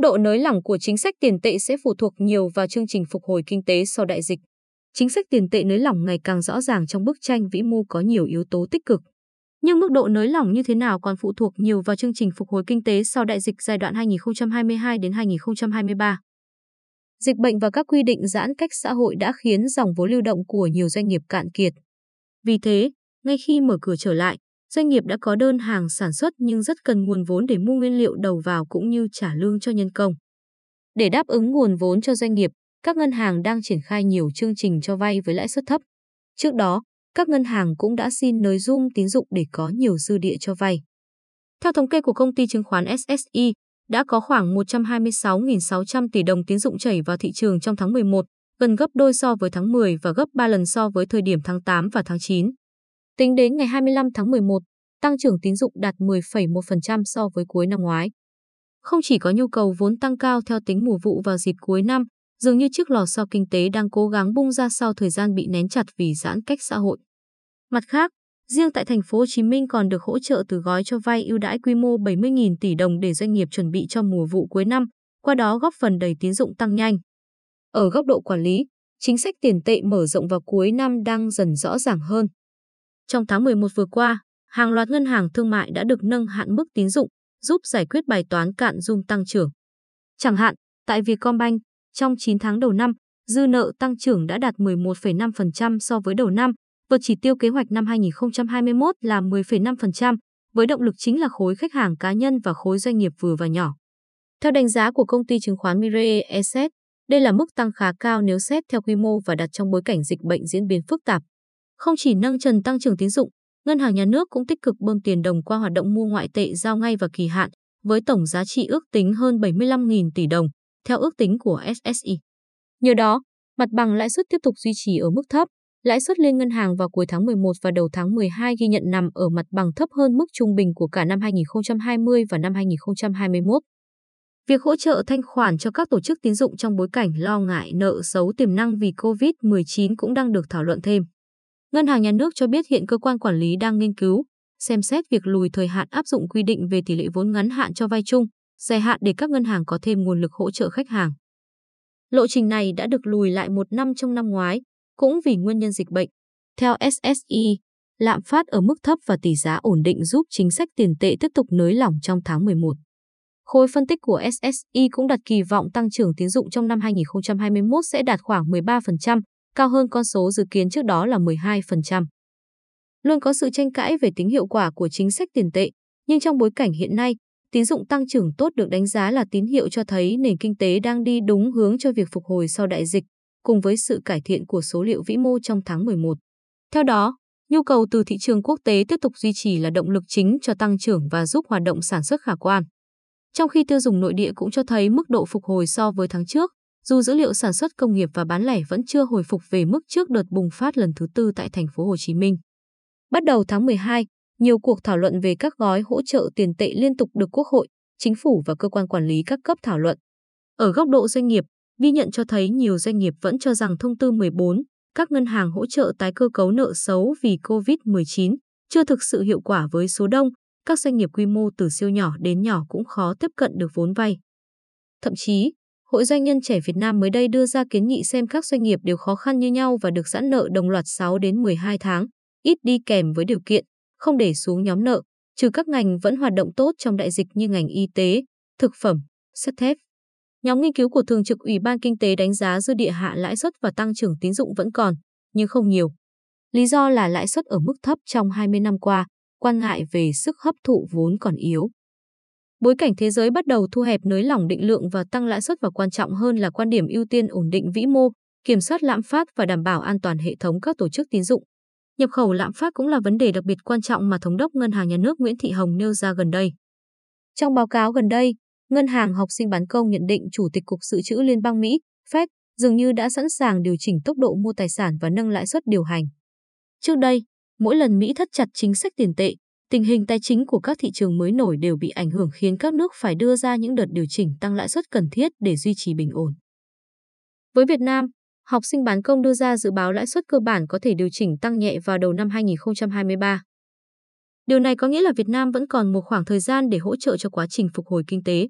Độ nới lỏng của chính sách tiền tệ sẽ phụ thuộc nhiều vào chương trình phục hồi kinh tế sau đại dịch. Chính sách tiền tệ nới lỏng ngày càng rõ ràng trong bức tranh vĩ mô có nhiều yếu tố tích cực. Nhưng mức độ nới lỏng như thế nào còn phụ thuộc nhiều vào chương trình phục hồi kinh tế sau đại dịch giai đoạn 2022 đến 2023. Dịch bệnh và các quy định giãn cách xã hội đã khiến dòng vốn lưu động của nhiều doanh nghiệp cạn kiệt. Vì thế, ngay khi mở cửa trở lại, doanh nghiệp đã có đơn hàng sản xuất nhưng rất cần nguồn vốn để mua nguyên liệu đầu vào cũng như trả lương cho nhân công. Để đáp ứng nguồn vốn cho doanh nghiệp, các ngân hàng đang triển khai nhiều chương trình cho vay với lãi suất thấp. Trước đó, các ngân hàng cũng đã xin nới dung tín dụng để có nhiều dư địa cho vay. Theo thống kê của công ty chứng khoán SSI, đã có khoảng 126.600 tỷ đồng tín dụng chảy vào thị trường trong tháng 11, gần gấp đôi so với tháng 10 và gấp 3 lần so với thời điểm tháng 8 và tháng 9. Tính đến ngày 25 tháng 11, tăng trưởng tín dụng đạt 10,1% so với cuối năm ngoái. Không chỉ có nhu cầu vốn tăng cao theo tính mùa vụ vào dịp cuối năm, dường như chiếc lò xo kinh tế đang cố gắng bung ra sau thời gian bị nén chặt vì giãn cách xã hội. Mặt khác, riêng tại thành phố Hồ Chí Minh còn được hỗ trợ từ gói cho vay ưu đãi quy mô 70.000 tỷ đồng để doanh nghiệp chuẩn bị cho mùa vụ cuối năm, qua đó góp phần đẩy tín dụng tăng nhanh. Ở góc độ quản lý, chính sách tiền tệ mở rộng vào cuối năm đang dần rõ ràng hơn. Trong tháng 11 vừa qua, hàng loạt ngân hàng thương mại đã được nâng hạn mức tín dụng, giúp giải quyết bài toán cạn dung tăng trưởng. Chẳng hạn, tại Vietcombank, trong 9 tháng đầu năm, dư nợ tăng trưởng đã đạt 11,5% so với đầu năm, vượt chỉ tiêu kế hoạch năm 2021 là 10,5%, với động lực chính là khối khách hàng cá nhân và khối doanh nghiệp vừa và nhỏ. Theo đánh giá của công ty chứng khoán Mirae Asset, đây là mức tăng khá cao nếu xét theo quy mô và đặt trong bối cảnh dịch bệnh diễn biến phức tạp. Không chỉ nâng trần tăng trưởng tín dụng, Ngân hàng Nhà nước cũng tích cực bơm tiền đồng qua hoạt động mua ngoại tệ giao ngay và kỳ hạn, với tổng giá trị ước tính hơn 75.000 tỷ đồng, theo ước tính của SSI. Nhờ đó, mặt bằng lãi suất tiếp tục duy trì ở mức thấp, lãi suất liên ngân hàng vào cuối tháng 11 và đầu tháng 12 ghi nhận nằm ở mặt bằng thấp hơn mức trung bình của cả năm 2020 và năm 2021. Việc hỗ trợ thanh khoản cho các tổ chức tín dụng trong bối cảnh lo ngại nợ xấu tiềm năng vì COVID-19 cũng đang được thảo luận thêm. Ngân hàng Nhà nước cho biết hiện cơ quan quản lý đang nghiên cứu, xem xét việc lùi thời hạn áp dụng quy định về tỷ lệ vốn ngắn hạn cho vay chung, dài hạn để các ngân hàng có thêm nguồn lực hỗ trợ khách hàng. Lộ trình này đã được lùi lại một năm trong năm ngoái, cũng vì nguyên nhân dịch bệnh. Theo SSI, lạm phát ở mức thấp và tỷ giá ổn định giúp chính sách tiền tệ tiếp tục nới lỏng trong tháng 11. Khối phân tích của SSI cũng đặt kỳ vọng tăng trưởng tín dụng trong năm 2021 sẽ đạt khoảng 13%, cao hơn con số dự kiến trước đó là 12%. Luôn có sự tranh cãi về tính hiệu quả của chính sách tiền tệ, nhưng trong bối cảnh hiện nay, tín dụng tăng trưởng tốt được đánh giá là tín hiệu cho thấy nền kinh tế đang đi đúng hướng cho việc phục hồi sau đại dịch, cùng với sự cải thiện của số liệu vĩ mô trong tháng 11. Theo đó, nhu cầu từ thị trường quốc tế tiếp tục duy trì là động lực chính cho tăng trưởng và giúp hoạt động sản xuất khả quan. Trong khi tiêu dùng nội địa cũng cho thấy mức độ phục hồi so với tháng trước, dù dữ liệu sản xuất công nghiệp và bán lẻ vẫn chưa hồi phục về mức trước đợt bùng phát lần thứ tư tại thành phố Hồ Chí Minh. Bắt đầu tháng 12, nhiều cuộc thảo luận về các gói hỗ trợ tiền tệ liên tục được Quốc hội, chính phủ và cơ quan quản lý các cấp thảo luận. Ở góc độ doanh nghiệp, ghi nhận cho thấy nhiều doanh nghiệp vẫn cho rằng thông tư 14, các ngân hàng hỗ trợ tái cơ cấu nợ xấu vì COVID-19 chưa thực sự hiệu quả với số đông, các doanh nghiệp quy mô từ siêu nhỏ đến nhỏ cũng khó tiếp cận được vốn vay. Thậm chí, Hội Doanh nhân trẻ Việt Nam mới đây đưa ra kiến nghị xem các doanh nghiệp đều khó khăn như nhau và được giãn nợ đồng loạt 6 đến 12 tháng, ít đi kèm với điều kiện không để xuống nhóm nợ, trừ các ngành vẫn hoạt động tốt trong đại dịch như ngành y tế, thực phẩm, sắt thép. Nhóm nghiên cứu của Thường trực Ủy ban Kinh tế đánh giá dư địa hạ lãi suất và tăng trưởng tín dụng vẫn còn, nhưng không nhiều. Lý do là lãi suất ở mức thấp trong 20 năm qua, quan ngại về sức hấp thụ vốn còn yếu. Bối cảnh thế giới bắt đầu thu hẹp nới lỏng định lượng và tăng lãi suất và quan trọng hơn là quan điểm ưu tiên ổn định vĩ mô, kiểm soát lạm phát và đảm bảo an toàn hệ thống các tổ chức tín dụng. Nhập khẩu lạm phát cũng là vấn đề đặc biệt quan trọng mà Thống đốc Ngân hàng Nhà nước Nguyễn Thị Hồng nêu ra gần đây. Trong báo cáo gần đây, Ngân hàng Học sinh bán công nhận định Chủ tịch Cục Dự trữ Liên bang Mỹ, Fed, dường như đã sẵn sàng điều chỉnh tốc độ mua tài sản và nâng lãi suất điều hành. Trước đây, mỗi lần Mỹ thắt chặt chính sách tiền tệ, tình hình tài chính của các thị trường mới nổi đều bị ảnh hưởng khiến các nước phải đưa ra những đợt điều chỉnh tăng lãi suất cần thiết để duy trì bình ổn. Với Việt Nam, học sinh bán công đưa ra dự báo lãi suất cơ bản có thể điều chỉnh tăng nhẹ vào đầu năm 2023. Điều này có nghĩa là Việt Nam vẫn còn một khoảng thời gian để hỗ trợ cho quá trình phục hồi kinh tế.